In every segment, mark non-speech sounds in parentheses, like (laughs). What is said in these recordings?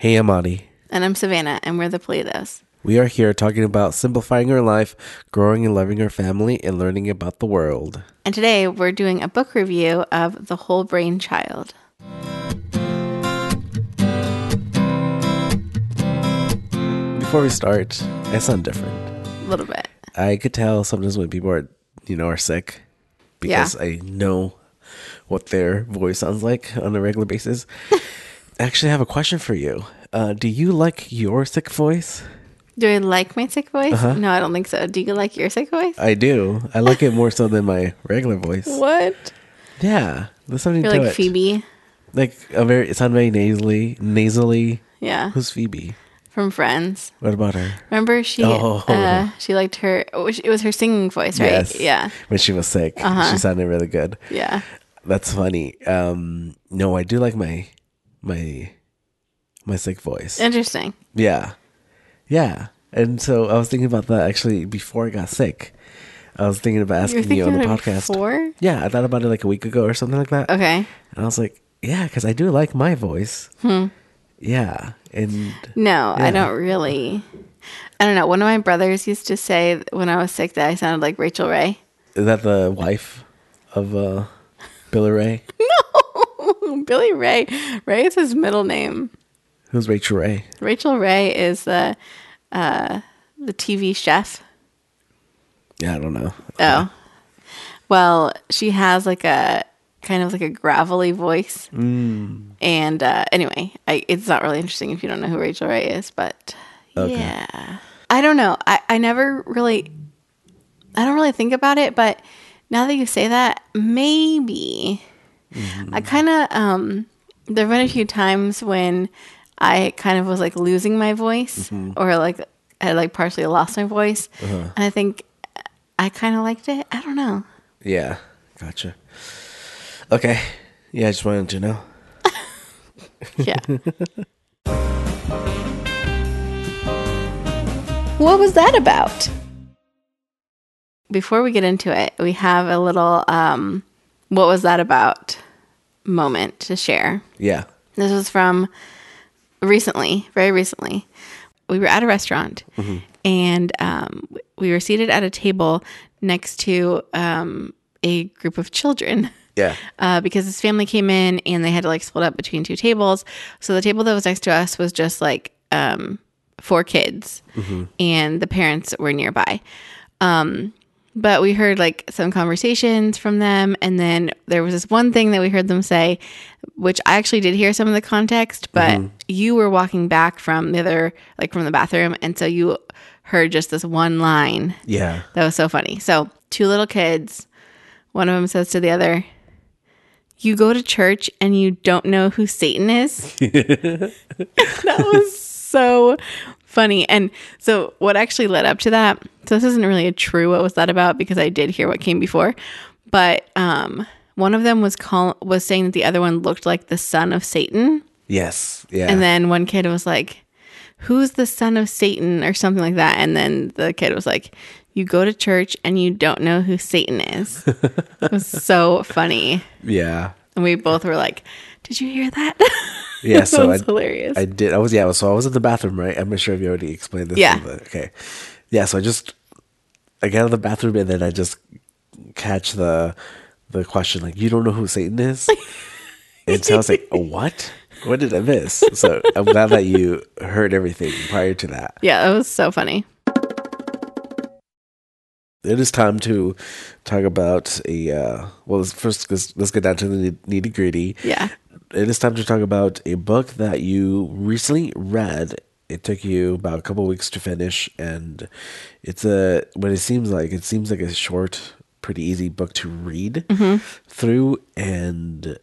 Hey, I'm Ari. And I'm Savannah, and we're the Play-Dohs. We are here talking about simplifying our life, growing and loving our family, and learning about the world. And today we're doing a book review of The Whole Brain Child. Before we start, I sound different. A little bit. I could tell sometimes when people are, you know, are sick because I know what their voice sounds like on a regular basis. (laughs) Actually, have a question for you. Uh, do you like your sick voice? Do I like my sick voice? Uh-huh. No, I don't think so. Do you like your sick voice? I do. I like it more so than my regular voice. (laughs) what? Yeah, there's something You're to like it. Phoebe. Like a very, it sounds very nasally, nasally. Yeah, Who's Phoebe? from Friends. What about her? Remember she Oh. uh, she liked her. It was her singing voice, right? Yes. Yeah, When she was sick, Uh-huh. she sounded really good. yeah. That's funny. Um, no, I do like my my my sick voice. Interesting. Yeah, yeah. And so I was thinking about that actually before I got sick. I was thinking about asking you on the podcast. before? Yeah, I thought about it like a week ago or something like that. Okay. And I was like, yeah, because I do like my voice. Hmm. Yeah, and No, I don't really. I don't know. One of my brothers used to say when I was sick that I sounded like Rachael Ray. is that the wife of uh, Billy Ray? (laughs) (laughs) Billy Ray. Ray is his middle name. Who's Rachael Ray? Rachael Ray is the uh, the TV chef. Yeah, I don't know. Oh, well, she has like a kind of like a gravelly voice. Mm. And uh, anyway, I, it's not really interesting if you don't know who Rachael Ray is, but yeah, I don't know. I, I never really, I don't really think about it, but now that you say that, maybe I kind of um, there've been a few times when I kind of was like losing my voice or like I like partially lost my voice, and I think I kind of liked it. I don't know. Yeah, gotcha. Okay. Yeah, I just wanted to know. (laughs) Yeah. (laughs) what was that about? Before we get into it, we have a little um what was that about moment to share. Yeah. This was from recently, very recently. We were at a restaurant and um, we were seated at a table next to um, a group of children. Yeah. (laughs) uh, because this family came in and they had to like split up between two tables. So the table that was next to us was just like um, four kids, and the parents were nearby. Um, but we heard like some conversations from them, and then there was this one thing that we heard them say, which I actually did hear some of the context, but mm-hmm. you were walking back from the other, like from the bathroom, and so you heard just this one line Yeah. that was so funny. So, two little kids, one of them says to the other, You go to church and you don't know who Satan is? (laughs) (laughs) that was so funny. And so, what actually led up to that? So, this isn't really a true what was that about because I did hear what came before, but um, one of them was call was saying that the other one looked like the son of Satan. Yes. Yeah. And then one kid was like, Who's the son of Satan? or something like that. And then the kid was like, You go to church and you don't know who Satan is. (laughs) it was so funny. yeah. And we both were like, Did you hear that? (laughs) Yeah. So I, hilarious. I did. I was yeah. So I was in the bathroom, right? I'm not sure if you already explained this. Yeah. the- okay. Yeah. So I just I get out of the bathroom and then I just catch the the question like, "You don't know who Satan is?" (laughs) and so I was like, oh, "What? What did I miss?" So I'm glad that you heard everything prior to that. yeah, that was so funny. It is time to talk about a uh, well. Let's first let's, let's get down to the nitty gritty. Yeah. It is time to talk about a book that you recently read. It took you about a couple weeks to finish, and it's a what it seems like. It seems like a short, pretty easy book to read mm-hmm. through. And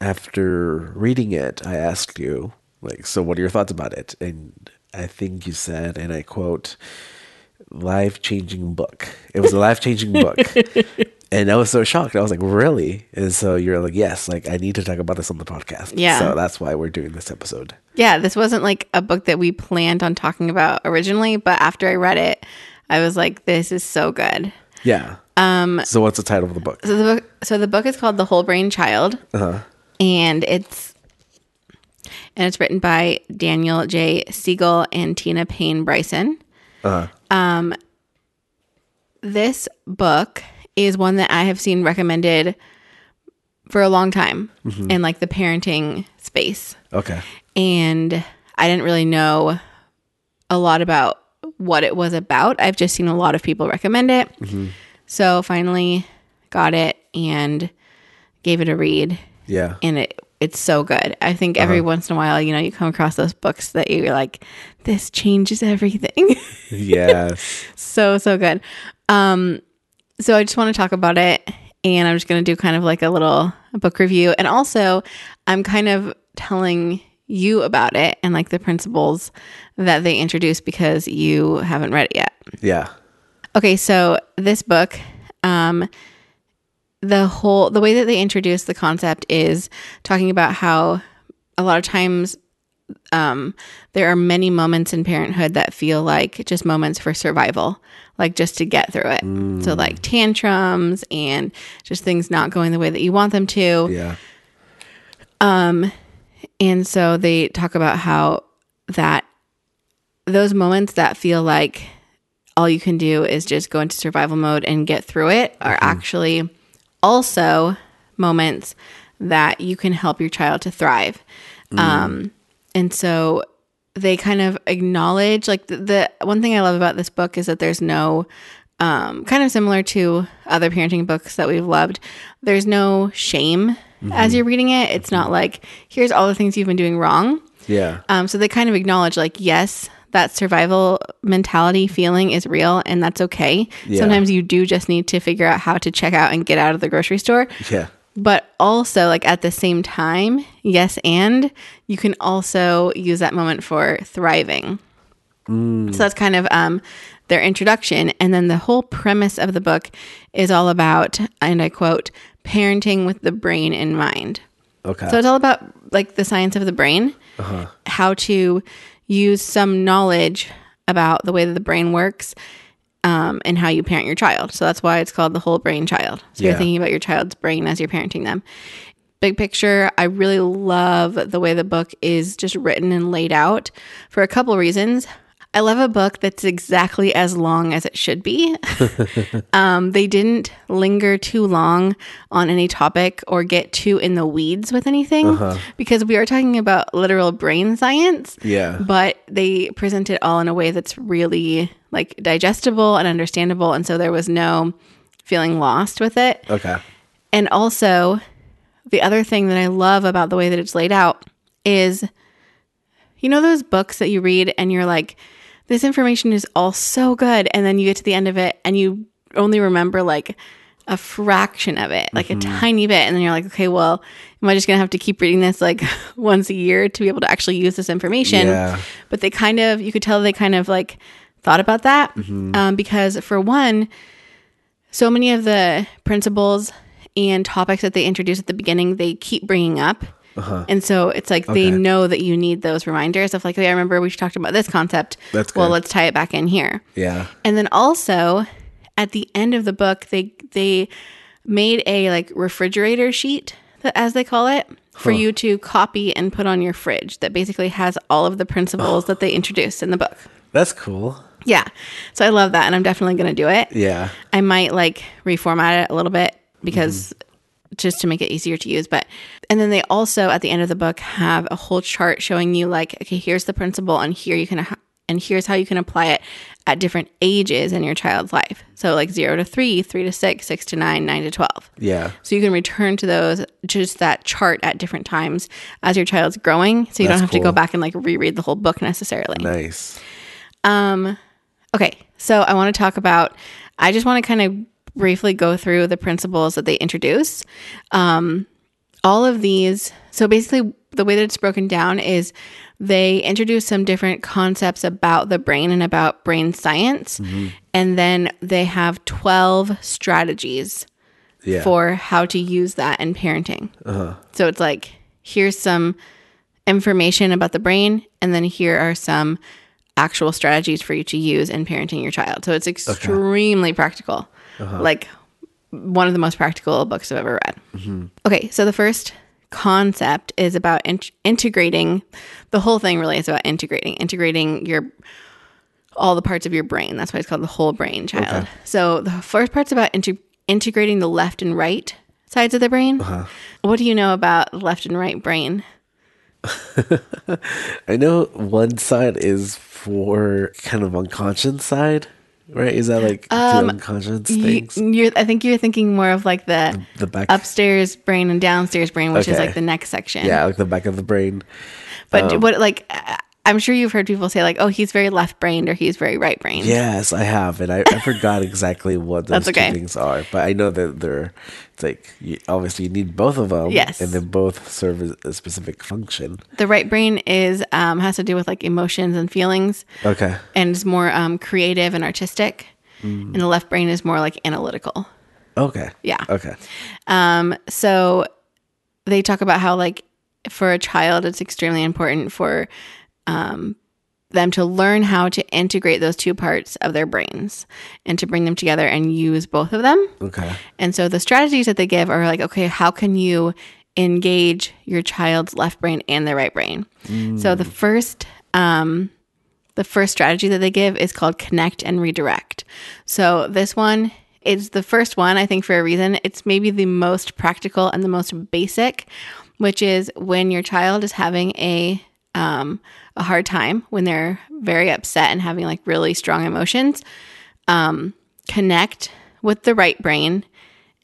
after reading it, I asked you, like, so what are your thoughts about it? And I think you said, and I quote, life changing book. It was a life changing book. (laughs) And I was so shocked. I was like, really? And so you're like, yes, like I need to talk about this on the podcast. Yeah. So that's why we're doing this episode. Yeah, this wasn't like a book that we planned on talking about originally, but after I read it, I was like, this is so good. Yeah. Um. So what's the title of the book? So the book so the book is called The Whole Brain Child. Uh-huh. And it's and it's written by Daniel J. Siegel and Tina Payne Bryson. Um, this book is one that I have seen recommended for a long time in like the parenting space. Okay. And I didn't really know a lot about what it was about. I've just seen a lot of people recommend it. So finally got it and gave it a read Yeah. and it it's so good. I think every once in a while, you know, you come across those books that you're like, this changes everything. (laughs) yes. so so good. Um, so I just want to talk about it, and I'm just going to do kind of like a little book review, and also I'm kind of telling you about it and like the principles that they introduce because you haven't read it yet. Yeah. Okay, so this book, um, the whole the way that they introduce the concept is talking about how a lot of times um, there are many moments in parenthood that feel like just moments for survival, like just to get through it. So like tantrums and just things not going the way that you want them to. Yeah. Um, and so they talk about how that those moments that feel like all you can do is just go into survival mode and get through it are actually also moments that you can help your child to thrive. Um, and so they kind of acknowledge like the, the one thing I love about this book is that there's no um, kind of similar to other parenting books that we've loved. There's no shame as you're reading it. It's not like here's all the things you've been doing wrong. Yeah. Um, so they kind of acknowledge, like, yes, that survival mentality feeling is real and that's okay. Yeah. Sometimes you do just need to figure out how to check out and get out of the grocery store. Yeah. But also, like, at the same time, yes, and you can also use that moment for thriving. So that's kind of um, their introduction. And then the whole premise of the book is all about, and I quote, parenting with the brain in mind. Okay. So it's all about like the science of the brain, how to use some knowledge about the way that the brain works, um, and how you parent your child. So that's why it's called the whole brain child. So Yeah. you're thinking about your child's brain as you're parenting them. Big picture, I really love the way the book is just written and laid out for a couple reasons. I love a book that's exactly as long as it should be. (laughs) um, they didn't linger too long on any topic or get too in the weeds with anything because we are talking about literal brain science yeah. but they present it all in a way that's really like digestible and understandable and so there was no feeling lost with it Okay. and also the other thing that i love about the way that it's laid out is you know those books that you read and you're like this information is all so good and then you get to the end of it and you only remember like a fraction of it like a tiny bit and then you're like okay well am i just gonna have to keep reading this like (laughs) once a year to be able to actually use this information? Yeah. but they kind of you could tell they kind of like thought about that um, because for one so many of the principles and topics that they introduce at the beginning they keep bringing up Uh-huh. and so it's like they know that you need those reminders of like, okay, I remember we talked about this concept. That's good. well, let's tie it back in here. Yeah. And then also at the end of the book, they they made a like refrigerator sheet that as they call it for you to copy and put on your fridge that basically has all of the principles that they introduced in the book. That's cool. Yeah. So I love that and I'm definitely going to do it. Yeah. I might like reformat it a little bit because mm-hmm. Just to make it easier to use. But and then they also at the end of the book have a whole chart showing you like, okay, here's the principle, and here you can and here's how you can apply it at different ages in your child's life. So like zero to three, three to six, six to nine, nine to twelve. Yeah. So you can return to those just that chart at different times as your child's growing. So you That's don't have to go back and like reread the whole book necessarily. Nice. Um, okay, so I want to talk about, I just want to kind of briefly go through the principles that they introduce. Um, all of these, so basically, the way that it's broken down is they introduce some different concepts about the brain and about brain science. And then they have 12 strategies Yeah. for how to use that in parenting. So it's like, here's some information about the brain, and then here are some actual strategies for you to use in parenting your child. So it's extremely practical. Uh-huh. Like one of the most practical books I've ever read. Mm-hmm. Okay, so the first concept is about in- integrating the whole thing really is about integrating integrating your all the parts of your brain. That's why it's called the whole brain child. Okay. so the first part's about inte- integrating the left and right sides of the brain. Uh-huh. What do you know about left and right brain? (laughs) I know one side is for kind of unconscious side, right? Is that like Um, unconscious you, things? you're, i think you're thinking more of like the The back, upstairs brain and downstairs brain which is like the next section yeah, like the back of the brain. but um, what like i'm sure you've heard people say like oh he's very left brained or he's very right brained Yes, I have, and I, I forgot exactly what those okay. two things are, but I know that they're. It's like you, obviously you need both of them, Yes. and they both serve a specific function. the right brain is um, has to do with like emotions and feelings Okay, and is more um, creative and artistic Mm. and the left brain is more like analytical okay, Yeah. okay, um, so they talk about how like for a child it's extremely important for um, them to learn how to integrate those two parts of their brains and to bring them together and use both of them okay, and so the strategies that they give are like, okay, how can you engage your child's left brain and their right brain? So the first, um, the first strategy that they give is called connect and redirect. So this one is the first one, I think, for a reason. It's maybe the most practical and the most basic, which is when your child is having a um, a hard time, when they're very upset and having like really strong emotions. Um, connect with the right brain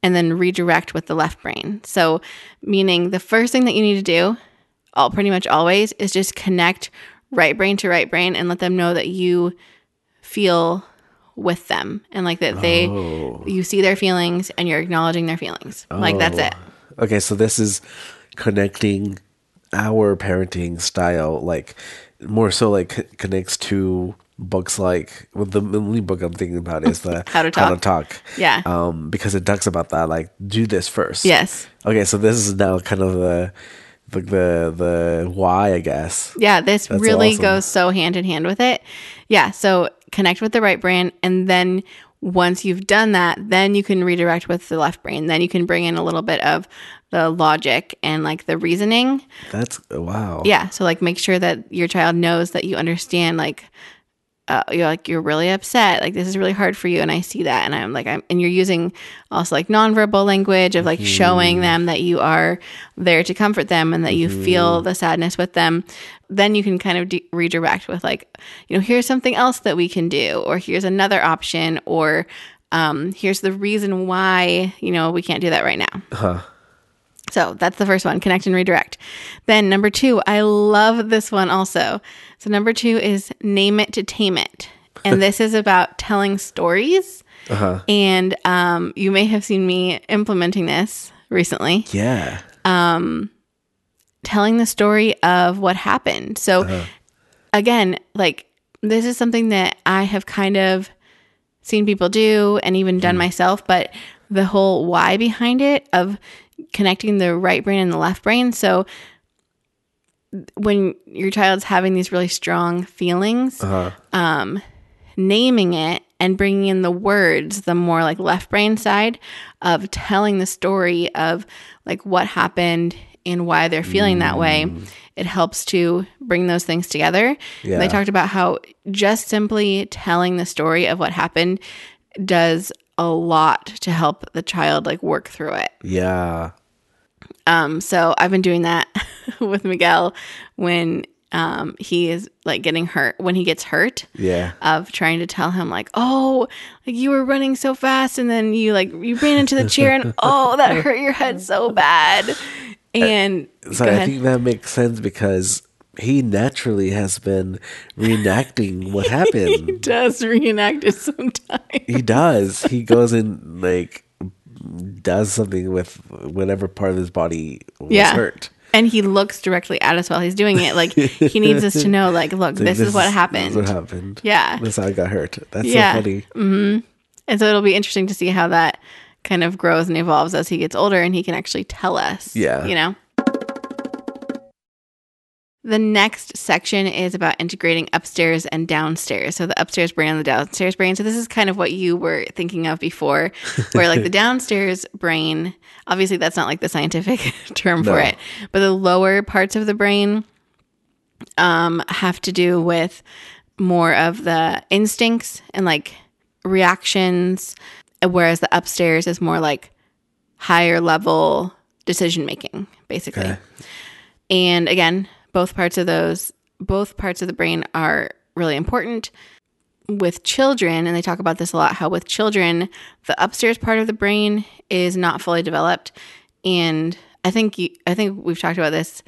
and then redirect with the left brain. So, meaning the first thing that you need to do, all pretty much always, is just connect right brain to right brain and let them know that you feel with them and like that they you see their feelings and you're acknowledging their feelings. Like that's it. okay. So this is connecting our parenting style, like more so like connects to books like well, the only book I'm thinking about is the (laughs) How to How to Talk. Talk. Yeah. Um, because it talks about that, like do this first. Yes. Okay, so this is now kind of the the the, the why, I guess. Yeah, this That's really awesome. goes so hand in hand with it. Yeah, so connect with the right brand, and then once you've done that, then you can redirect with the left brain. Then you can bring in a little bit of the logic and like the reasoning. That's wow. Yeah, so like make sure that your child knows that you understand like uh, you're like you're really upset. Like this is really hard for you. And i see that and i'm like i'm and you're using also like nonverbal language of like showing them that you are there to comfort them and that you feel the sadness with them. Then you can kind of de- redirect with like you know here's something else that we can do or here's another option or um, here's the reason why you know we can't do that right now. Huh. So that's the first one, connect and redirect. Then number two, I love this one also. So number two is name it to tame it. And (laughs) this is about telling stories. Uh-huh. And um, you may have seen me implementing this recently, Yeah. telling the story of what happened. So again, like this is something that I have kind of seen people do and even done myself, but the whole why behind it of connecting the right brain and the left brain. So when your child's having these really strong feelings, um, naming it and bringing in the words, the more like left brain side of telling the story of like what happened and why they're feeling that way, it helps to bring those things together. Yeah. They talked about how just simply telling the story of what happened does a lot to help the child like work through it. Yeah. Um, so I've been doing that (laughs) with Miguel when um, he is like getting hurt, when he gets hurt, Yeah. of trying to tell him like, oh, like you were running so fast and then you like you ran into the chair and (laughs) oh, that hurt your head so bad. And So I ahead. think that makes sense because he naturally has been reenacting what happened. (laughs) he does reenact it sometimes. he does. He goes and like does something with whatever part of his body was Yeah. hurt. And he looks directly at us while he's doing it. Like he needs us to know, like, look, (laughs) like, this, is what This happened. is what happened. Yeah. That's how I got hurt. That's Yeah. so funny. Mm-hmm. And so it'll be interesting to see how that kind of grows and evolves as he gets older and he can actually tell us. Yeah. You know? The next section is about integrating upstairs and downstairs. So the upstairs brain and the downstairs brain. So this is kind of what you were thinking of before, (laughs) where like the downstairs brain, obviously that's not like the scientific (laughs) term for it, but the lower parts of the brain um, have to do with more of the instincts and like reactions, whereas the upstairs is more like higher level decision making, basically. Okay. And again, both parts of those, both parts of the brain are really important with children. And they talk about this a lot how with children, the upstairs part of the brain is not fully developed. And I think, you, I think we've talked about this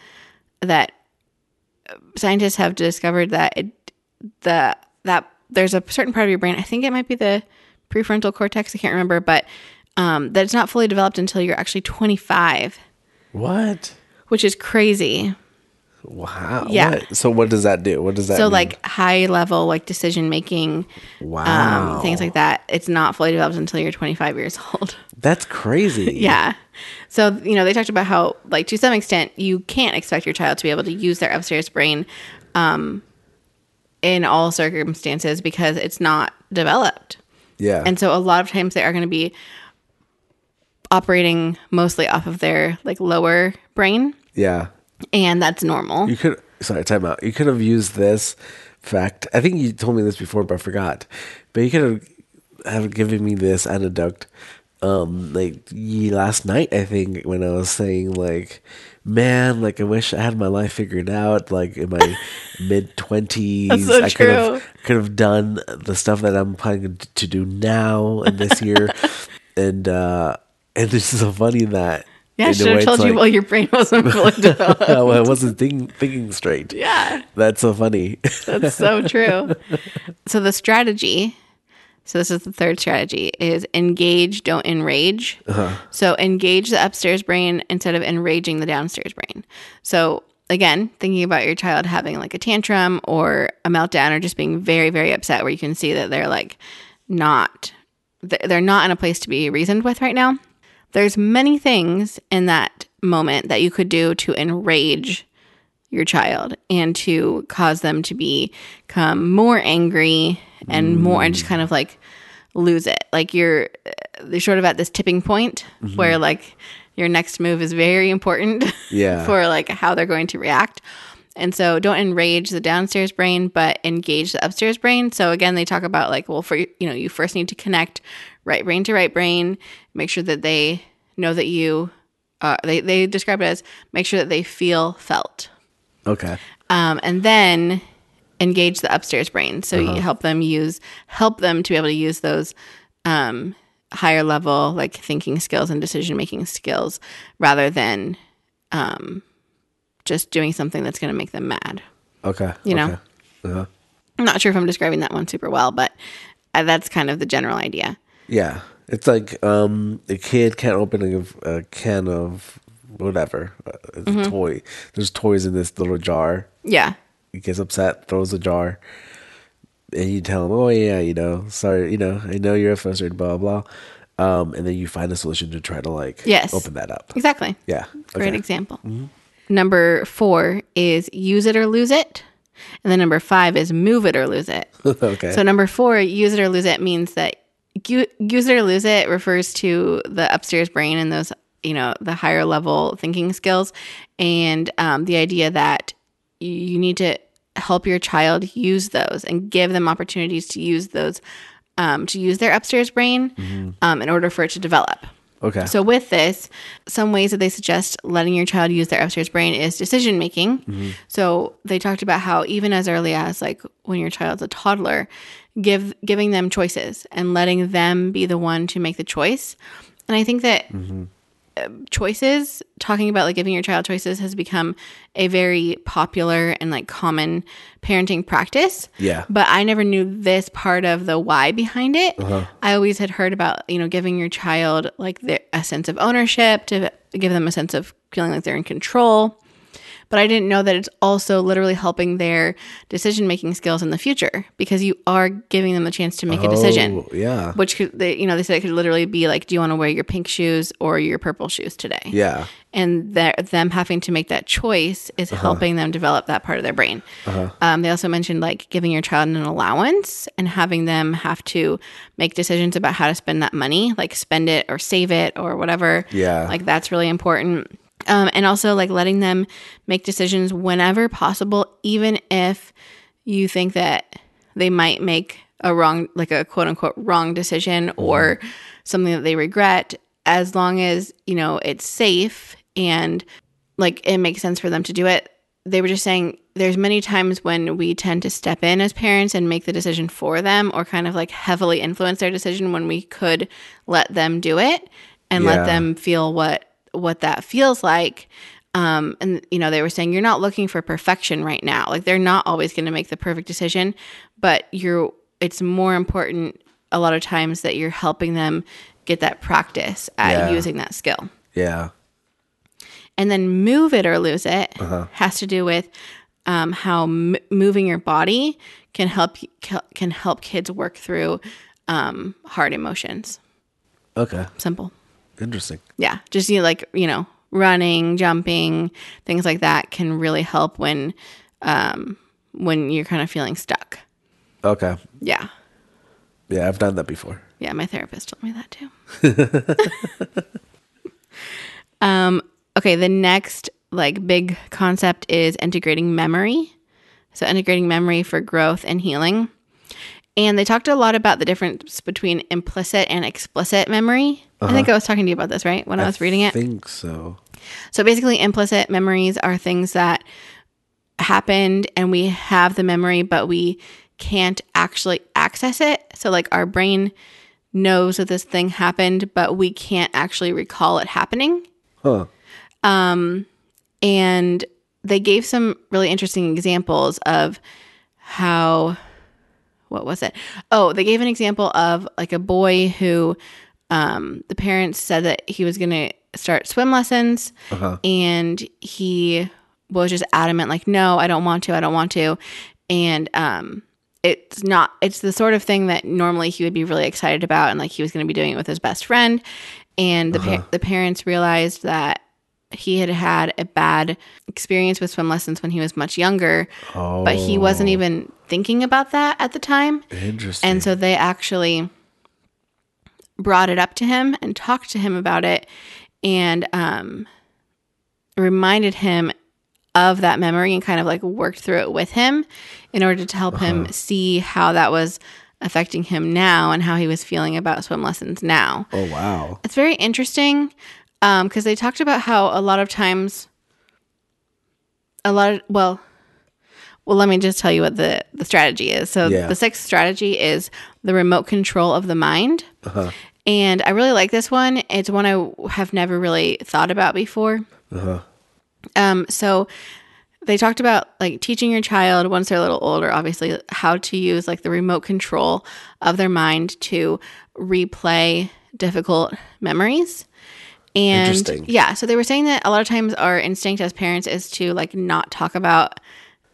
that scientists have discovered that it, the, that there's a certain part of your brain, I think it might be the prefrontal cortex, I can't remember, but um, that it's not fully developed until you're actually 25, What? which is crazy. Wow. Yeah. What? So what does that do? What does that so mean? like high level like decision making wow. um, things like that it's not fully developed until you're 25 years old (laughs) That's crazy. yeah so you know they talked about how like to some extent you can't expect your child to be able to use their upstairs brain um, in all circumstances because it's not developed Yeah. and so a lot of times they are going to be operating mostly off of their like lower brain yeah. And that's normal You could sorry, time out. You could have used this fact. I think you told me this before, but I forgot. But you could have have given me this anecdote. Um, like ye last night, I think when I was saying like, man, like I wish I had my life figured out. Like in my (laughs) mid twenties, so I could have could have done the stuff that I'm planning to do now and this year, (laughs) and uh, and it's so funny that yeah i should have told you while your brain wasn't (laughs) fully developed well, I wasn't thinking thinking straight. yeah That's so funny. That's so (laughs) true. so the strategy, so this is the third strategy, is engage, don't enrage. Uh-huh. So engage the upstairs brain instead of enraging the downstairs brain. So again, thinking about your child having like a tantrum or a meltdown or just being very, very upset, where you can see that they're like not, they're not in a place to be reasoned with right now. There's many things in that moment that you could do to enrage your child and to cause them to become more angry and more and just mm. kind of like lose it. Like you're they're sort of at this tipping point mm-hmm. where like your next move is very important Yeah. (laughs) for like how they're going to react. And so don't enrage the downstairs brain, but engage the upstairs brain. So again, they talk about like, well, for you know, you first need to connect right brain to right brain, make sure that they know that you uh, they, they describe it as make sure that they feel felt Okay. um, and then engage the upstairs brain. So you help them use help them to be able to use those um, higher level like thinking skills and decision making skills rather than um, just doing something that's going to make them mad. Okay. You know? okay. Uh-huh. I'm not sure if I'm describing that one super well, but uh, that's kind of the general idea. Yeah. It's like um, a kid can't open a, a can of whatever. Uh, It's Mm-hmm. a toy. There's toys in this little jar. Yeah. He gets upset, throws the jar, and you tell him, "Oh yeah, you know, sorry, you know, I know you're frustrated, blah blah." blah. Um, and then you find a solution to try to like Yes. open that up. Exactly. Yeah. Great Okay. example. Number four is use it or lose it. And then number five is move it or lose it. (laughs) okay. So number four, use it or lose it means that use it or lose it refers to the upstairs brain and those, you know, the higher level thinking skills, and um, the idea that you- you need to help your child use those and give them opportunities to use those, um, to use their upstairs brain um, in order for it to develop. okay. So with this, some ways that they suggest letting your child use their upstairs brain is decision making. So they talked about how even as early as like when your child's a toddler, give giving them choices and letting them be the one to make the choice. And I think that uh, choices, talking about like giving your child choices has become a very popular and like common parenting practice. Yeah. But I never knew this part of the why behind it. I always had heard about, you know, giving your child like the, a sense of ownership, to give them a sense of feeling like they're in control. But I didn't know that it's also literally helping their decision making skills in the future because you are giving them the chance to make a decision. Oh, yeah. Which could, they, you know, they said it could literally be like, do you want to wear your pink shoes or your purple shoes today? Yeah. and that them having to make that choice is Uh-huh. helping them develop that part of their brain. Um, they also mentioned like giving your child an allowance and having them have to make decisions about how to spend that money, like spend it or save it or whatever. Yeah. like that's really important. Um, and also like letting them make decisions whenever possible, even if you think that they might make a wrong, like a quote unquote wrong decision or something that they regret, as long as, you know, it's safe and like it makes sense for them to do it. They were just saying there's many times when we tend to step in as parents and make the decision for them or kind of like heavily influence their decision when we could let them do it and Yeah. let them feel what what that feels like. Um, and you know, they were saying you're not looking for perfection right now. Like they're not always going to make the perfect decision, but you're. It's more important a lot of times that you're helping them get that practice at Yeah. using that skill. Yeah. And then move it or lose it has to do with um, how m- moving your body can help can help kids work through um, hard emotions. Okay. Simple. Interesting. yeah just you know, like you know running jumping things like that can really help when um when you're kind of feeling stuck Okay. yeah Yeah, I've done that before. yeah my therapist told me that too (laughs) um okay the next like big concept is integrating memory so integrating memory for growth and healing and they talked a lot about the difference between implicit and explicit memory i think i was talking to you about this right when i was reading it I think so. So basically, implicit memories are things that happened and we have the memory, but we can't actually access it. So, like, our brain knows that this thing happened, but we can't actually recall it happening. Huh. Um, and they gave some really interesting examples of how, what was it? Oh, they gave an example of like a boy who um, the parents said that he was going to start swim lessons and he was just adamant, like, no, I don't want to, I don't want to. And, um, it's not it's the sort of thing that normally he would be really excited about and like he was going to be doing it with his best friend and the pa- the parents realized that he had had a bad experience with swim lessons when he was much younger Oh. but he wasn't even thinking about that at the time Interesting. and so they actually brought it up to him and talked to him about it and um, reminded him of that memory and kind of like worked through it with him in order to help him see how that was affecting him now and how he was feeling about swim lessons now. oh wow. It's very interesting because they talked about how a lot of times, a lot of, well, well, let me just tell you what the, the strategy is. So Yeah. the sixth strategy is the remote control of the mind. Uh-huh. And I really like this one. It's one I have never really thought about before. Uh-huh. Um, so they talked about like teaching your child once they're a little older, obviously, how to use like the remote control of their mind to replay difficult memories. And Interesting. yeah, so they were saying that a lot of times our instinct as parents is to like not talk about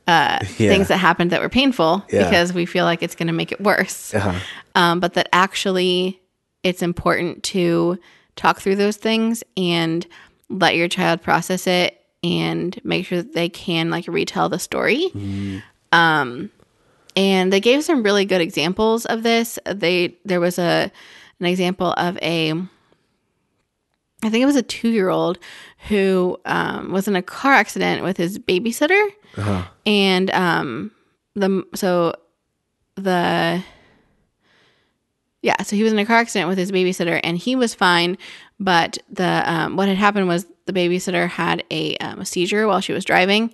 uh, Yeah. things that happened that were painful Yeah. because we feel like it's going to make it worse Uh-huh. um, but that actually it's important to talk through those things and let your child process it and make sure that they can like retell the story. Um, and they gave some really good examples of this. They there was a an example of a I think it was a two year old who um, was in a car accident with his babysitter, and um, the so the yeah, so he was in a car accident with his babysitter, and he was fine. But the um, what had happened was the babysitter had a, um, a seizure while she was driving,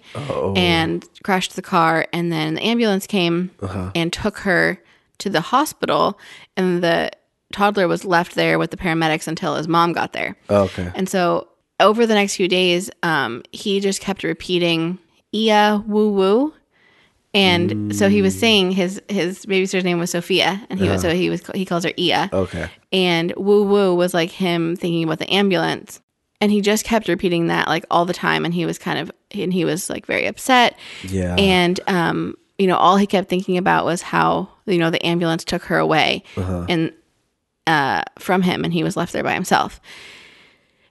and crashed the car. And then the ambulance came and took her to the hospital, and the toddler was left there with the paramedics until his mom got there. Oh, okay. And so over the next few days, um, he just kept repeating "Ia woo woo," and so he was saying his his babysitter's name was Sophia, and he was so he was he calls her Ia, Okay. and woo woo was like him thinking about the ambulance, and he just kept repeating that like all the time, and he was kind of and he was like very upset. Yeah. And um, you know, all he kept thinking about was how you know the ambulance took her away and uh, from him, and he was left there by himself.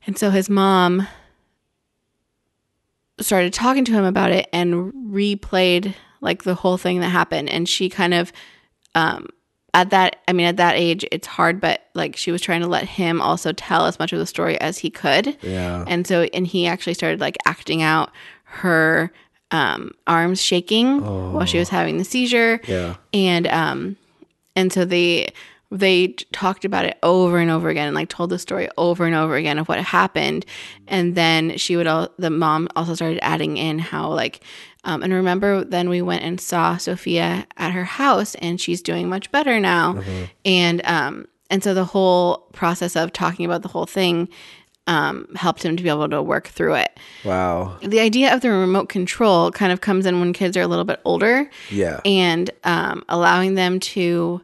And so his mom started talking to him about it and replayed like the whole thing that happened, and she kind of um, at that i mean at that age it's hard but like she was trying to let him also tell as much of the story as he could Yeah. and so and he actually started like acting out her um arms shaking while she was having the seizure Yeah. and um and so they they talked about it over and over again and like told the story over and over again of what happened. And then she would all the mom also started adding in how like um, and remember then we went and saw sophia at her house and she's doing much better now. And um and so the whole process of talking about the whole thing um, helped him to be able to work through it. Wow. the idea of the remote control kind of comes in when kids are a little bit older. Yeah. and um, allowing them to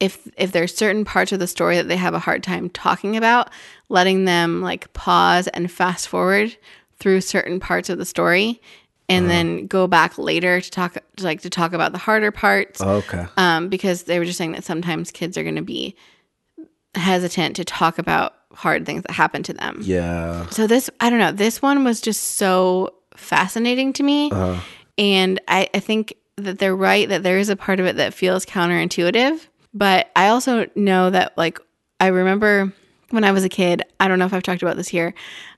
if if there's certain parts of the story that they have a hard time talking about letting them like pause and fast forward through certain parts of the story and then go back later to talk to like to talk about the harder parts Okay. um, because they were just saying that sometimes kids are going to be hesitant to talk about hard things that happen to them Yeah. so this, I don't know, this one was just so fascinating to me. And I, I think that they're right that there is a part of it that feels counterintuitive. But I also know that, like, I remember when I was a kid, I don't know if I've talked about this here,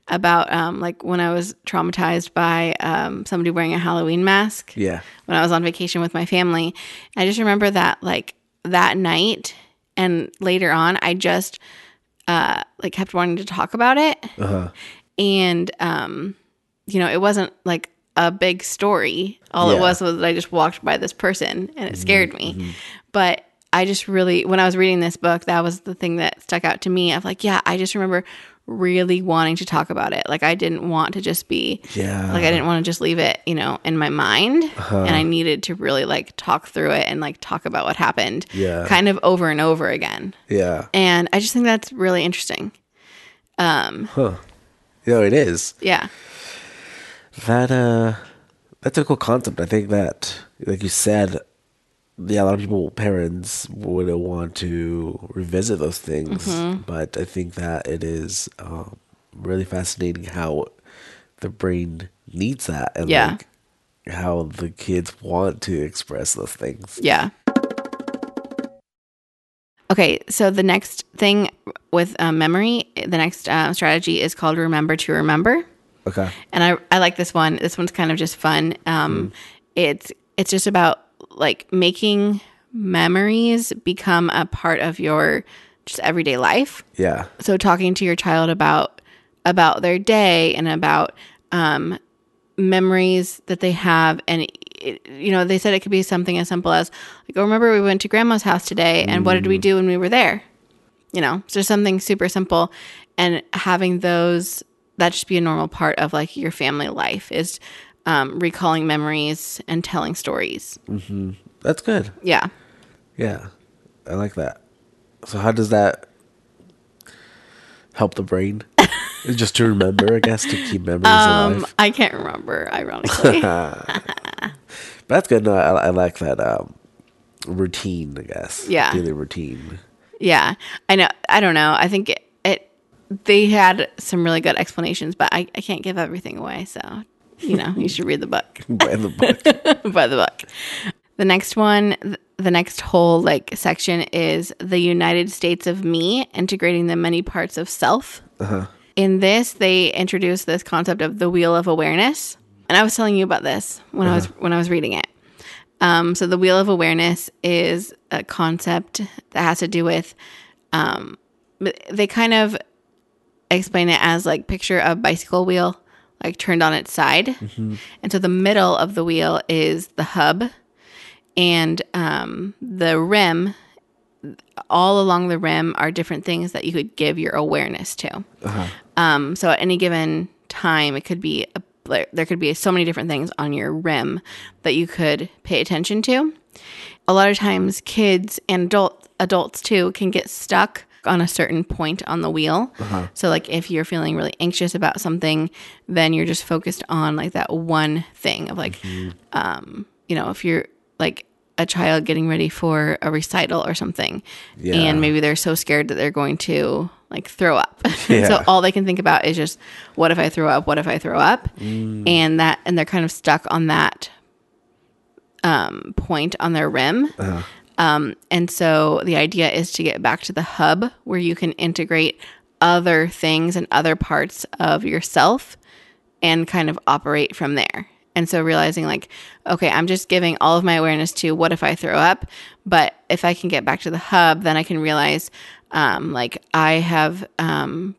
about um, like when I was traumatized by um, somebody wearing a Halloween mask Yeah. when I was on vacation with my family. I just remember that like that night and later on, I just uh, like kept wanting to talk about it, Uh-huh. and um, you know, it wasn't like a big story. All Yeah. it was was that I just walked by this person and it scared me. But I just really, when I was reading this book, that was the thing that stuck out to me. Of like, yeah, I just remember really wanting to talk about it. Like, I didn't want to just be Yeah. like I didn't want to just leave it, you know, in my mind, and I needed to really like talk through it and like talk about what happened, Yeah. kind of over and over again. Yeah. And I just think that's really interesting. Um, Huh. No, it is. Yeah, That uh that's a cool concept. I think that like you said, yeah, a lot of people parents would want to revisit those things. But I think that it is um, really fascinating how the brain needs that and Yeah. like how the kids want to express those things. yeah. Okay, so the next thing with um, memory, the next uh, strategy is called remember to remember. Okay. and I, I like this one. This one's kind of just fun. Um, It's it's just about like making memories become a part of your just everyday life. Yeah. So talking to your child about about their day and about um, memories that they have, and it, you know they said it could be something as simple as like, oh, remember we went to grandma's house today, and what did we do when we were there? You know, so something super simple, and having those that just be a normal part of like your family life is um, recalling memories and telling stories. That's good. Yeah. Yeah. I like that. So how does that help the brain? (laughs) Just to remember, I guess, to keep memories Um, alive. I can't remember, ironically. But (laughs) (laughs) that's good. No, I, I like that um, routine. I guess. Yeah. Daily routine. Yeah, I know. I don't know. I think it, it they had some really good explanations, but I, I can't give everything away. So, you know, you should read the book. (laughs) By the book. (laughs) By the book. The next one, the next whole like section is the United States of Me, integrating the many parts of self. In this, they introduce this concept of the wheel of awareness, and I was telling you about this when I was when I was reading it. Um, so the wheel of awareness is a concept that has to do with um, they kind of explain it as like picture a bicycle wheel like turned on its side. And so the middle of the wheel is the hub. And um, the rim all along the rim are different things that you could give your awareness to. Um, so at any given time it could be a, there there could be so many different things on your rim that you could pay attention to. A lot of times kids and adult adults too can get stuck on a certain point on the wheel. So like if you're feeling really anxious about something, then you're just focused on like that one thing of like um you know, if you're like a child getting ready for a recital or something Yeah. and maybe they're so scared that they're going to like throw up. (laughs) Yeah. so all they can think about is just what if I throw up? What if I throw up? Mm. And that and they're kind of stuck on that um, point on their rim. Uh-huh. Um, and so the idea is to get back to the hub where you can integrate other things and other parts of yourself and kind of operate from there. And so realizing like, okay, I'm just giving all of my awareness to what if I throw up, but if I can get back to the hub, then I can realize um, like I have um,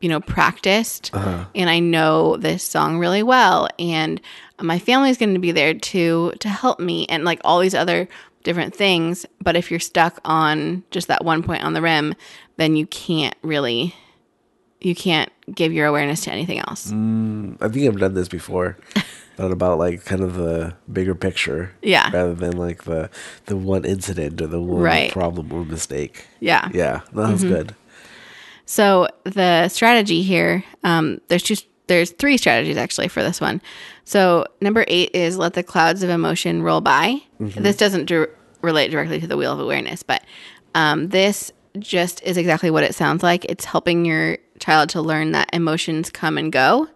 you know practiced and I know this song really well. And my family is going to be there to to help me and like all these other different things but if you're stuck on just that one point on the rim then you can't really you can't give your awareness to anything else I think I've done this before. (laughs) Thought about like kind of the bigger picture, Yeah. rather than like the the one incident or the one Right. problem or mistake. yeah Yeah, no, that's good. So the strategy here, um, there's two, there's three strategies actually for this one. So number eight is let the clouds of emotion roll by. This doesn't relate directly to the wheel of awareness, but um, this just is exactly what it sounds like. It's helping your child to learn that emotions come and go,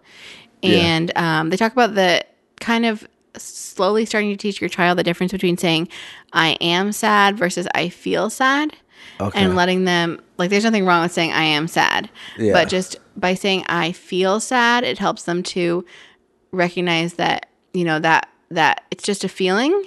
Yeah. and um, they talk about the kind of slowly starting to teach your child the difference between saying "I am sad" versus "I feel sad." Okay. and letting them like there's nothing wrong with saying I am sad. Yeah. But just by saying I feel sad, it helps them to recognize that, you know, that that it's just a feeling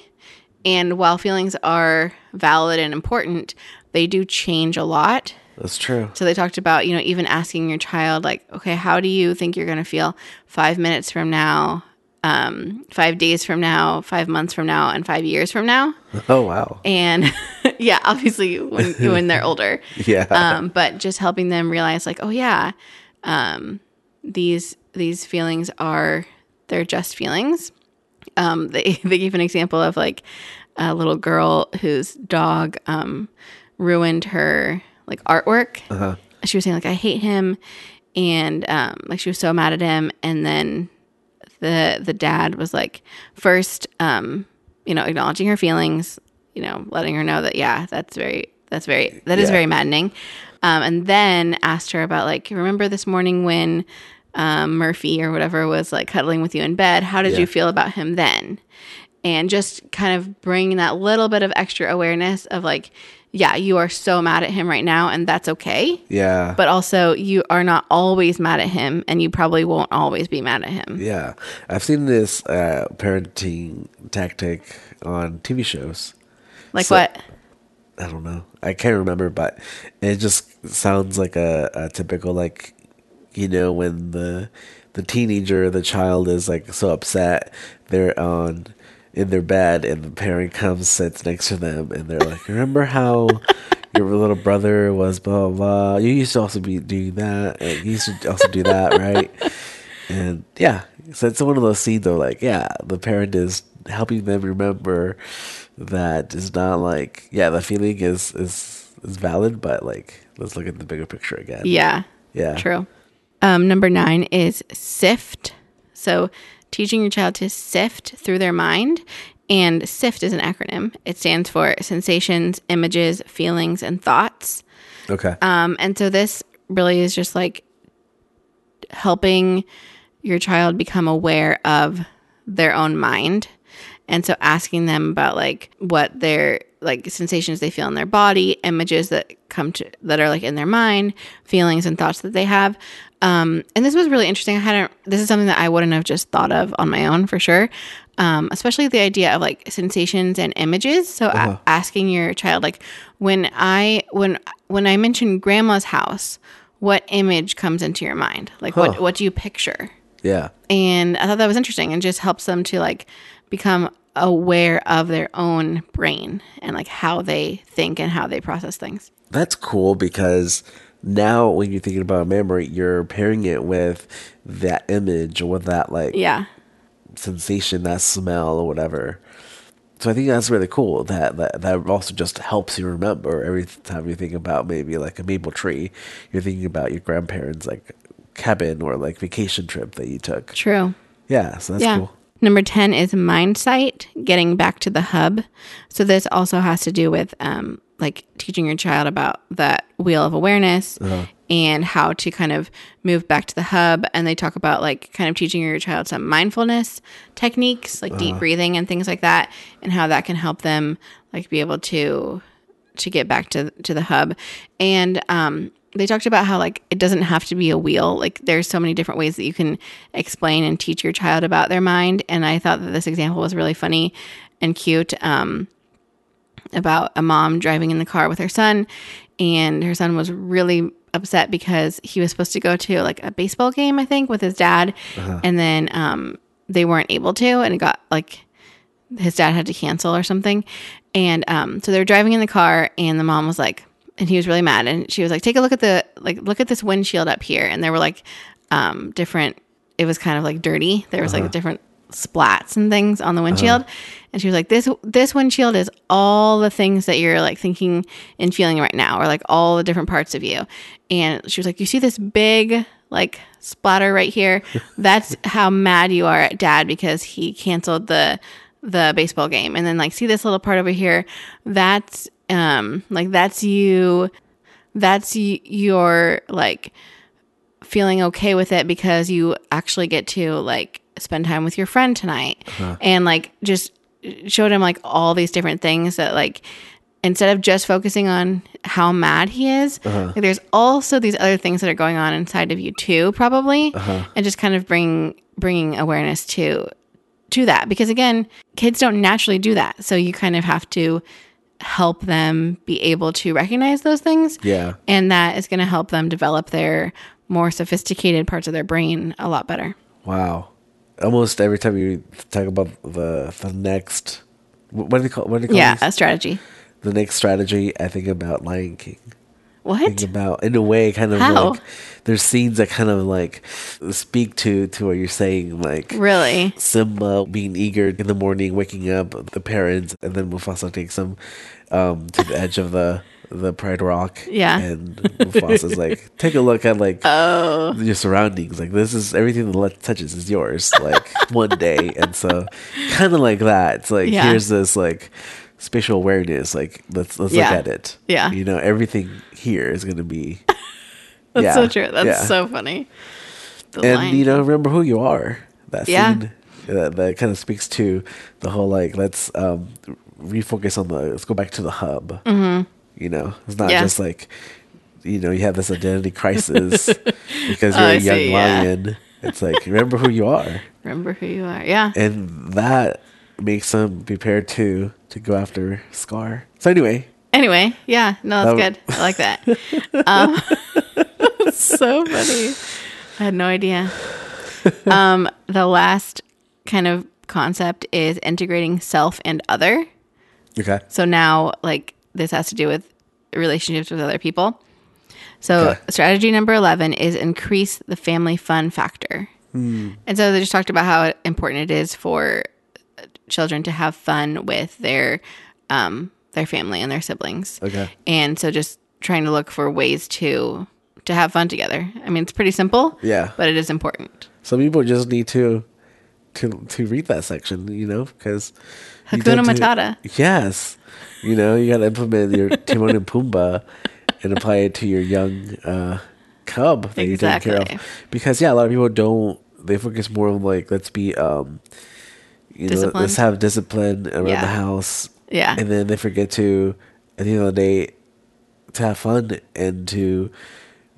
and while feelings are valid and important, they do change a lot. That's true. So they talked about, you know, even asking your child like, okay, how do you think you're going to feel 5 minutes from now? Um, 5 days from now, 5 months from now, and 5 years from now. (laughs) Oh wow. And (laughs) yeah, obviously when when they're older (laughs) Yeah. um, but just helping them realize like oh yeah um, these these feelings are they're just feelings. Um, they, (laughs) they gave an example of like a little girl whose dog um, ruined her like artwork. She was saying like i hate him and um, like she was so mad at him. And then the the dad was like first um you know acknowledging her feelings you know letting her know that yeah that's very that's very that is Yeah. very maddening. Um and then asked her about like remember this morning when um murphy or whatever was like cuddling with you in bed how did Yeah. you feel about him then and just kind of bring that little bit of extra awareness of like yeah you are so mad at him right now and that's okay yeah. but also you are not always mad at him and you probably won't always be mad at him Yeah, I've seen this uh, parenting tactic on TV shows. like So- what I don't know. I can't remember, but it just sounds like a, a typical like, you know, when the the teenager, the child is like so upset, they're on in their bed, and the parent comes sits next to them, and they're like, "Remember how your little brother was blah blah? blah. You used to also be doing that, and you used to also do that, (laughs) right?" And yeah, so it's one of those scenes though, like, yeah, the parent is helping them remember that it's not like, yeah, the feeling is is is valid, but like, let's look at the bigger picture again. yeah Yeah. true um, number nine is sift so teaching your child to sift through their mind and sift is an acronym it stands for sensations images feelings and thoughts Okay. Um, and so this really is just like helping your child become aware of their own mind. And so asking them about like what their like sensations they feel in their body, images that come to that are like in their mind, feelings and thoughts that they have. Um, and this was really interesting. I hadn't this is something that I wouldn't have just thought of on my own for sure. Um, especially the idea of like sensations and images. So a- asking your child like when I when when I mention grandma's house, what image comes into your mind? Like what what do you picture? yeah. and I thought that was interesting and just helps them to like become aware of their own brain and like how they think and how they process things. That's cool because now when you're thinking about a memory, you're pairing it with that image or with that like Yeah. sensation, that smell or whatever. So I think that's really cool. That, that that also just helps you remember every time you think about maybe like a maple tree, you're thinking about your grandparents' like cabin or like vacation trip that you took. True. Yeah, so that's yeah. cool. Number 10 is mind sight, getting back to the hub. So this also has to do with um, like teaching your child about that wheel of awareness and how to kind of move back to the hub. And they talk about like kind of teaching your child some mindfulness techniques, like deep breathing and things like that, and how that can help them like be able to to get back to to the hub. And um, they talked about how like it doesn't have to be a wheel. Like there's so many different ways that you can explain and teach your child about their mind. And I thought that this example was really funny and cute. Um, about a mom driving in the car with her son, and her son was really upset because he was supposed to go to like a baseball game, I think, with his dad, and then um, they weren't able to, and it got like his dad had to cancel or something, and um, so they were driving in the car, and the mom was like, and he was really mad, and she was like, take a look at the like look at this windshield up here, and there were like um, different. It was kind of like dirty. There was like different splats and things on the windshield. And she was like this this windshield is all the things that you're like thinking and feeling right now or like all the different parts of you. And she was like you see this big like splatter right here? (laughs) That's how mad you are at dad because he canceled the the baseball game. And then like see this little part over here? That's um like that's you that's y- your like feeling okay with it because you actually get to like spend time with your friend tonight. Uh-huh. And like just showed him like all these different things that like instead of just focusing on how mad he is uh-huh. like, there's also these other things that are going on inside of you too probably uh-huh. and just kind of bring bringing awareness to to that. Because again kids don't naturally do that. So you kind of have to help them be able to recognize those things Yeah. and that is going to help them develop their more sophisticated parts of their brain a lot better. Wow. Almost every time you talk about the the next what do they call what do they call Yeah, these? a strategy. the next strategy, I think about Lion King. What? About in a way kind of How? like there's scenes that kind of like speak to to what you're saying, like Really? Simba being eager in the morning, waking up the parents, and then Mufasa takes him um, to the edge of the the Pride Rock. Yeah. and Mufasa's like, take a look at like Oh, your surroundings. Like this is everything the left touches is yours. Like one day, and so kind of like that. It's like Yeah. here's this like spatial awareness. Like let's let's Yeah. look at it. Yeah. you know everything here is gonna be. (laughs) that's Yeah, so true. That's yeah. so funny. The and line. you know remember who you are that scene that, that kind of speaks to the whole like let's um refocus on the let's go back to the hub mm-hmm. you know it's not just like you know you have this identity crisis (laughs) because you're Oh, a young see, lion it's like remember who you are (laughs) Remember who you are. Yeah. and that makes them prepared to to go after scar so anyway Anyway, yeah. No, that's That- good. I like that. (laughs) Um, (laughs) so funny. I had no idea. Um, the last kind of concept is integrating self and other. okay So now, like, this has to do with relationships with other people. So, Okay. strategy number 11 is increase the family fun factor. Hmm. And so they just talked about how important it is for children to have fun with their um, their family and their siblings. Okay. And so just trying to look for ways to to have fun together. I mean, it's pretty simple. Yeah. But it is important. some people just need to to to read that section you know because Hakuna tend to- Matata. Yes. You know, you got to implement your Timon and Pumbaa and apply it to your young uh, cub that you're taking care of. Because, yeah, a lot of people don't, they focus more on like, let's be, um, you know, let's have discipline around Yeah. the house. Yeah. And then they forget to, at the end of the day, to have fun and to,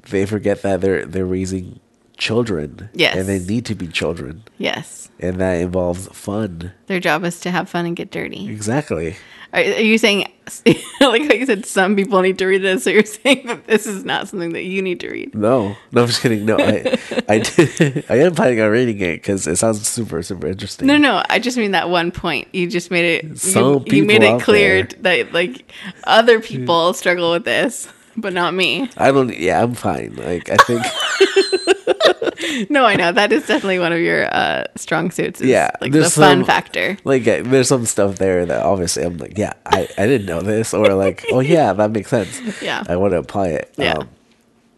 they forget that they're, they're raising children. Yes. And they need to be children. Yes. And that involves fun. Their job is to have fun and get dirty. Exactly. Are, are you saying, (laughs) like how you said, some people need to read this? So you're (laughs) saying that this is not something that you need to read? No, no, I'm just kidding. No, I, (laughs) I, did, I am planning on reading it because it sounds super, super interesting. No, no. I just mean that one point. You just made it. Some you, you made it clear there. that like other people struggle with this, (laughs) but not me. I don't. Yeah, I'm fine. Like, I think (laughs) no, I know that is definitely one of your uh, strong suits. is, Yeah, like the there's fun factor. Like uh, there's some stuff there that obviously I'm like, yeah, I, I didn't know this, or like, oh yeah, (laughs) that makes sense. Yeah. I want to apply it. Um, Yeah.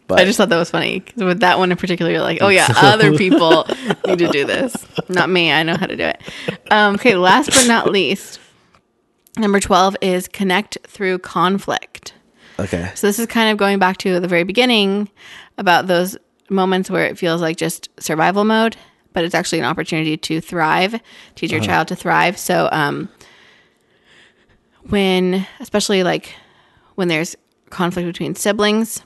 but I just thought that was funny 'cause with that one in particular, you're like, oh yeah, other people need to do this, not me. I know how to do it. Um, okay, last but not least, number twelve is connect through conflict. Okay, So this is kind of going back to the very beginning about those moments where it feels like just survival mode, but it's actually an opportunity to thrive, teach your child to thrive. So um, when, especially like when there's conflict between siblings,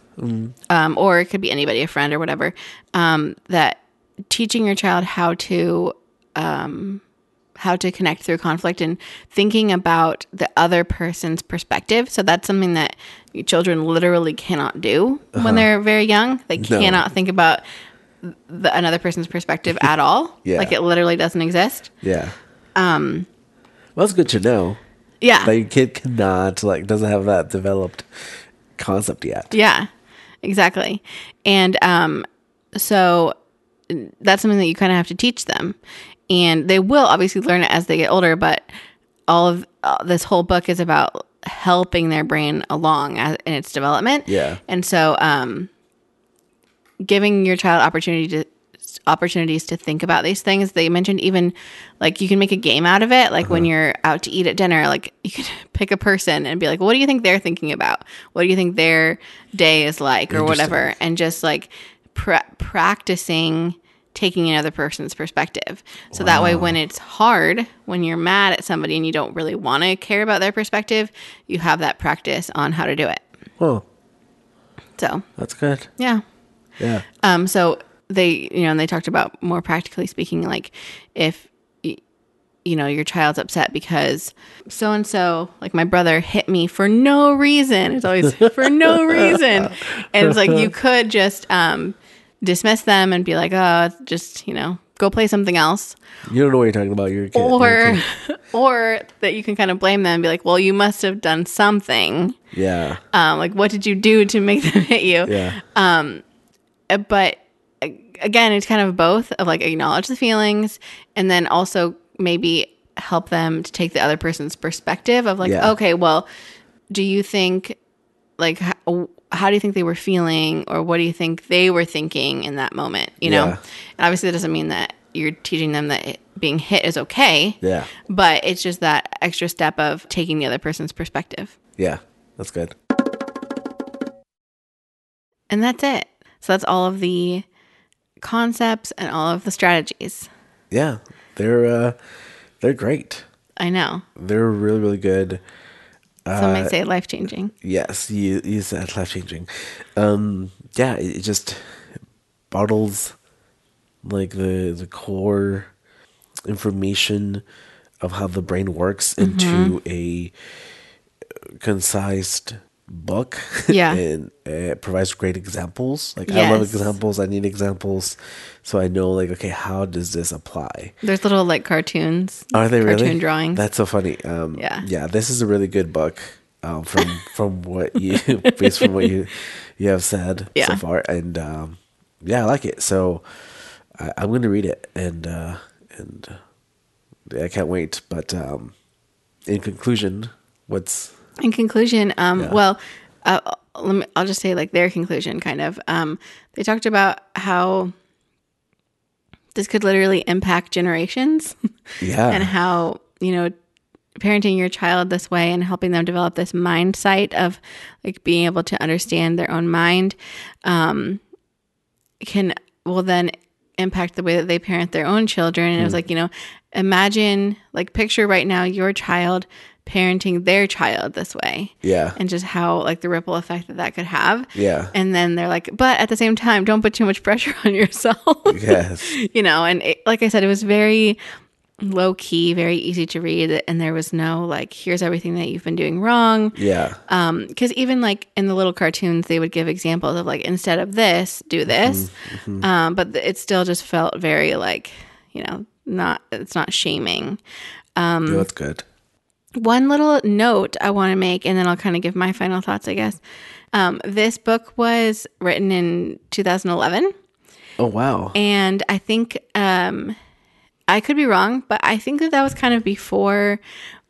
um, or it could be anybody, a friend or whatever, um, that teaching your child how to um, how to connect through conflict and thinking about the other person's perspective. So that's something that children literally cannot do when they're very young. They cannot think about the, another person's perspective at all. (laughs) Yeah. Like it literally doesn't exist. yeah. Um, well, it's good to know Yeah. that your kid cannot like doesn't have that developed concept yet. Yeah, exactly. And um, so that's something that you kind of have to teach them. And they will obviously learn it as they get older, but all of uh, this whole book is about helping their brain along as, in its development. Yeah. And so um, giving your child opportunity to opportunities to think about these things. They mentioned even like you can make a game out of it. Like when you're out to eat at dinner, like you could (laughs) pick a person and be like, what do you think they're thinking about? What do you think their day is like or whatever? And just like pra- practicing taking another person's perspective. So that way when it's hard, when you're mad at somebody and you don't really want to care about their perspective, you have that practice on how to do it. Oh, So, that's good. yeah. Yeah. Um, so they, you know, and they talked about more practically speaking, like if you know your child's upset because so and so, like my brother, hit me for no reason. It's always for no (laughs) reason, and it's like you (laughs) could just um, dismiss them and be like, oh, just you know, go play something else, You don't know what you're talking about. Your kid. or kid. (laughs) or that you can kind of blame them and be like, well, you must have done something. yeah. Um, like what did you do to make (laughs) them hit you? Yeah. Uh, but uh, again it's kind of both of like acknowledge the feelings and then also maybe help them to take the other person's perspective of like Yeah. okay well do you think like how, do you think they were feeling or what do you think they were thinking in that moment you know Yeah. and obviously that doesn't mean that you're teaching them that it, being hit is okay yeah. but it's just that extra step of taking the other person's perspective Yeah. That's good. And that's it. So that's all of the concepts and all of the strategies. Yeah. They're uh they're great. I know. They're really really good. Some Uh, might say life changing. Yes, you you said life changing. Um, yeah, it, it just bottles like the the core information of how the brain works into a concised book. Yeah. (laughs) and it provides great examples. Like I love examples. I need examples, so I know like okay, how does this apply? There's little like cartoons. Are they cartoon really drawings? That's so funny. Um, Yeah. yeah. This is a really good book. Um, from (laughs) from what you (laughs) based from what you you have said Yeah. so far, and um, yeah, I like it. So I, I'm going to read it, and uh, and I can't wait. But um, in conclusion, what's In conclusion, um, Yeah. well, uh, let me, I'll just say like their conclusion kind of. Um, they talked about how this could literally impact generations. (laughs) yeah and how you know parenting your child this way and helping them develop this mind sight of like being able to understand their own mind um, can will then impact the way that they parent their own children and it was like you know imagine like picture right now your child parenting their child this way. Yeah. And just how like the ripple effect that that could have. Yeah. And then they're like but at the same time don't put too much pressure (laughs) on yourself. Yes. (laughs) You know and it, like i said it was very low key very easy to read and there was no like here's everything that you've been doing wrong. Yeah. Um because even like in the little cartoons they would give examples of like instead of this do this. Um but it still just felt very like you know not it's not shaming. No, that's good. One little note I want to make, and then I'll kind of give my final thoughts, I guess. Um, this book was written in 2011. Oh wow. And I think um, I could be wrong, but I think that that was kind of before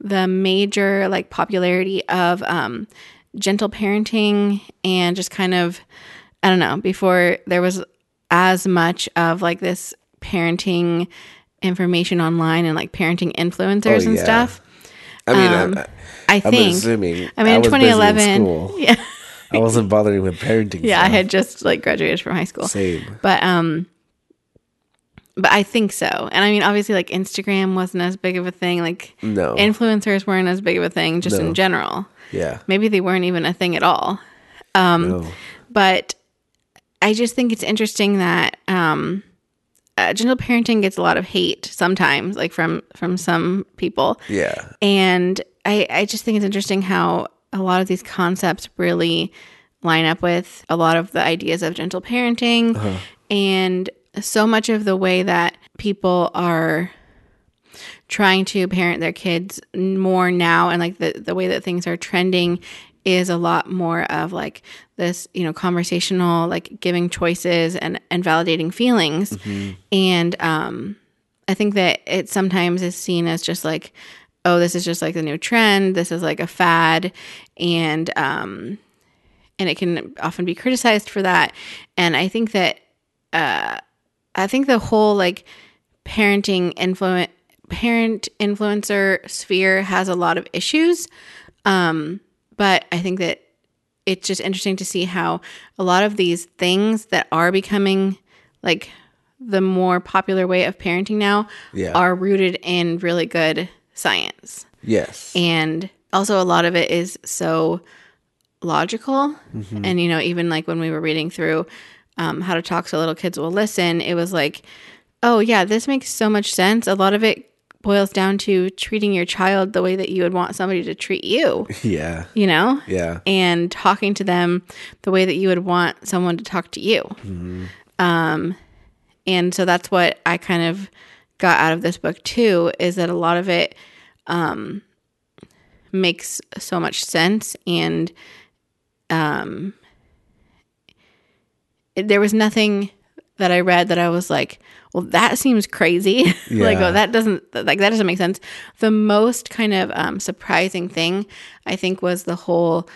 the major like popularity of um, gentle parenting and just kind of I don't know before there was as much of like this parenting information online and like parenting influencers Oh, and yeah. stuff. I mean, um, I, I I'm think. assuming. I mean, in was busy 2011, school. (laughs) yeah, I wasn't bothering with parenting. yeah, I had just like graduated from high school. same. But um but I think so. And I mean obviously like Instagram wasn't as big of a thing. Like No. influencers weren't as big of a thing just No. in general. Yeah. Maybe they weren't even a thing at all. Um, no. But I just think it's interesting that um uh, gentle parenting gets a lot of hate sometimes like from from some people. Yeah. And I, I just think it's interesting how a lot of these concepts really line up with a lot of the ideas of gentle parenting. And so much of the way that people are trying to parent their kids more now and like the, the way that things are trending is a lot more of like this you know conversational like giving choices and and validating feelings. And um i think that it sometimes is seen as just like oh this is just like the new trend this is like a fad and um and it can often be criticized for that. And i think that uh i think the whole like parenting influence parent influencer sphere has a lot of issues. Um but i think that it's just interesting to see how a lot of these things that are becoming like the more popular way of parenting now Yeah. are rooted in really good science Yes. and also a lot of it is so logical Mm-hmm. and you know even like when we were reading through um, how to talk so little kids will listen it was like oh yeah this makes so much sense a lot of it boils down to treating your child the way that you would want somebody to treat you (laughs) yeah. you know Yeah. and talking to them the way that you would want someone to talk to you. Um, and so that's what I kind of got out of this book too is that a lot of it um, makes so much sense and um, there was nothing that I read that I was like, well, that seems crazy. (laughs) like, oh, that doesn't like that doesn't make sense. The most kind of um, surprising thing I think was the whole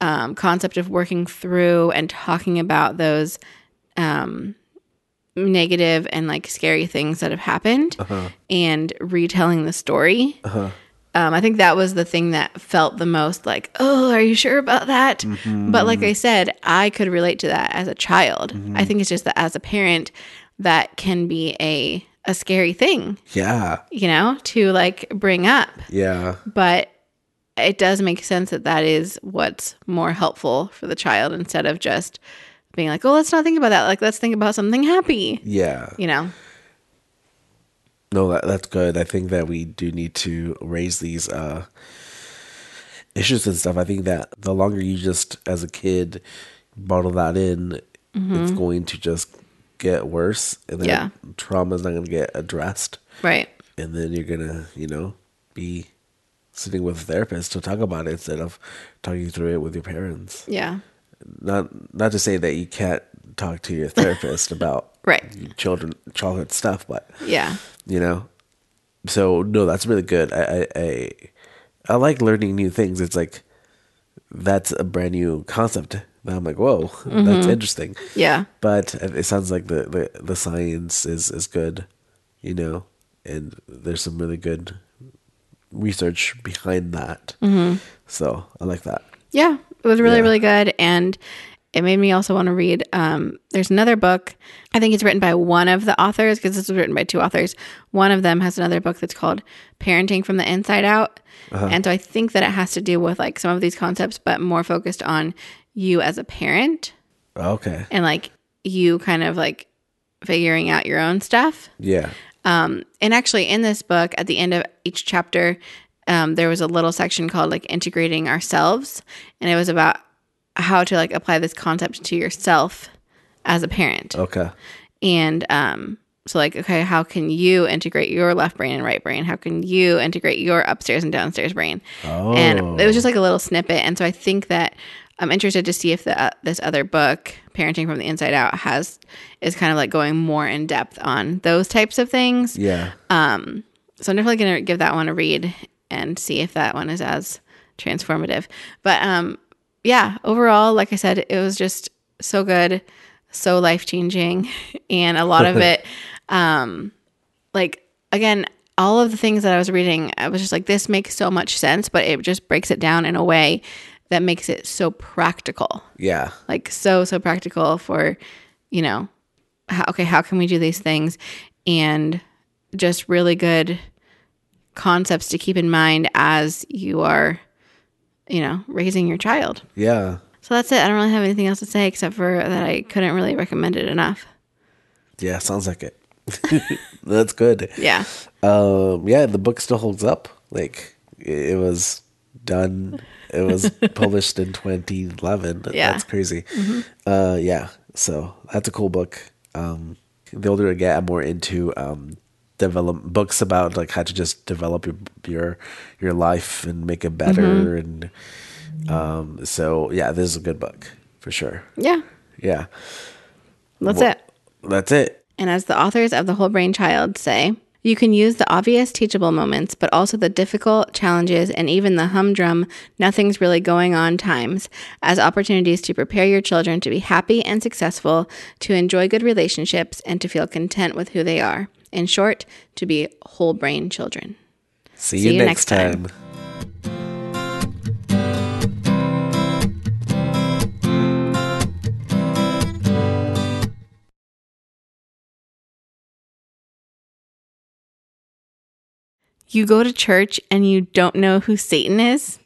um, concept of working through and talking about those um, negative and like scary things that have happened and retelling the story. Um, I think that was the thing that felt the most like, oh, are you sure about that? But like I said, I could relate to that as a child. I think it's just that as a parent, that can be a a scary thing, Yeah. you know, to like bring up. Yeah. But it does make sense that that is what's more helpful for the child instead of just being like, oh, let's not think about that. Like, let's think about something happy, Yeah. you know? No, that, that's good. I think that we do need to raise these uh, issues and stuff. I think that the longer you just, as a kid, bottle that in, it's going to just get worse, and then Yeah. trauma is not going to get addressed, Right. and then you're gonna, you know, be sitting with a therapist to talk about it instead of talking through it with your parents. Yeah. Not not to say that you can't talk to your therapist (laughs) about Right. children childhood stuff, but Yeah. you know so no that's really good I, I i i like learning new things it's like that's a brand new concept i'm like whoa (laughs) that's mm-hmm. interesting Yeah. but it sounds like the, the the science is is good you know and there's some really good research behind that mm-hmm. so i like that Yeah, it was really, Yeah. really good. And it made me also want to read. Um, there's another book. I think it's written by one of the authors because this was written by two authors. One of them has another book that's called Parenting from the Inside Out. Uh-huh. And so I think that it has to do with like some of these concepts, but more focused on you as a parent okay and like you kind of like figuring out your own stuff. yeah Um, and actually, in this book, at the end of each chapter, um, there was a little section called like integrating ourselves, and it was about how to like apply this concept to yourself as a parent. okay And um, so, like, okay, how can you integrate your left brain and right brain? How can you integrate your upstairs and downstairs brain? Oh. And it was just like a little snippet. And so, I think that I'm interested to see if the uh, this other book, Parenting from the Inside Out, has is kind of like going more in depth on those types of things. Yeah. Um, so I'm definitely gonna give that one a read and see if that one is as transformative. But um, yeah, overall, like I said, it was just so good, so life changing, (laughs) and a lot of (laughs) it, um, like again, all of the things that I was reading, I was just like, this makes so much sense, but it just breaks it down in a way that makes it so practical Yeah. like so so practical for you know how, okay how can we do these things and just really good concepts to keep in mind as you are you know raising your child Yeah. so that's it i don't really have anything else to say except for that i couldn't really recommend it enough Yeah. Sounds like it. (laughs) That's good. yeah Um, yeah, the book still holds up. Like it it was done. It was published in 2011. (laughs) Yeah. That's crazy. Uh, yeah. So that's a cool book. Um, the older I get, I'm more into um, develop books about like how to just develop your your your life and make it better. And um, so yeah, this is a good book for sure. yeah Yeah, that's Well- it that's it. And as the authors of The Whole Brain Child say, you can use the obvious teachable moments, but also the difficult challenges and even the humdrum, nothing's really going on times as opportunities to prepare your children to be happy and successful, to enjoy good relationships, and to feel content with who they are. In short, to be whole brain children. See, See you, you next time. time. You go to church and you don't know who Satan is?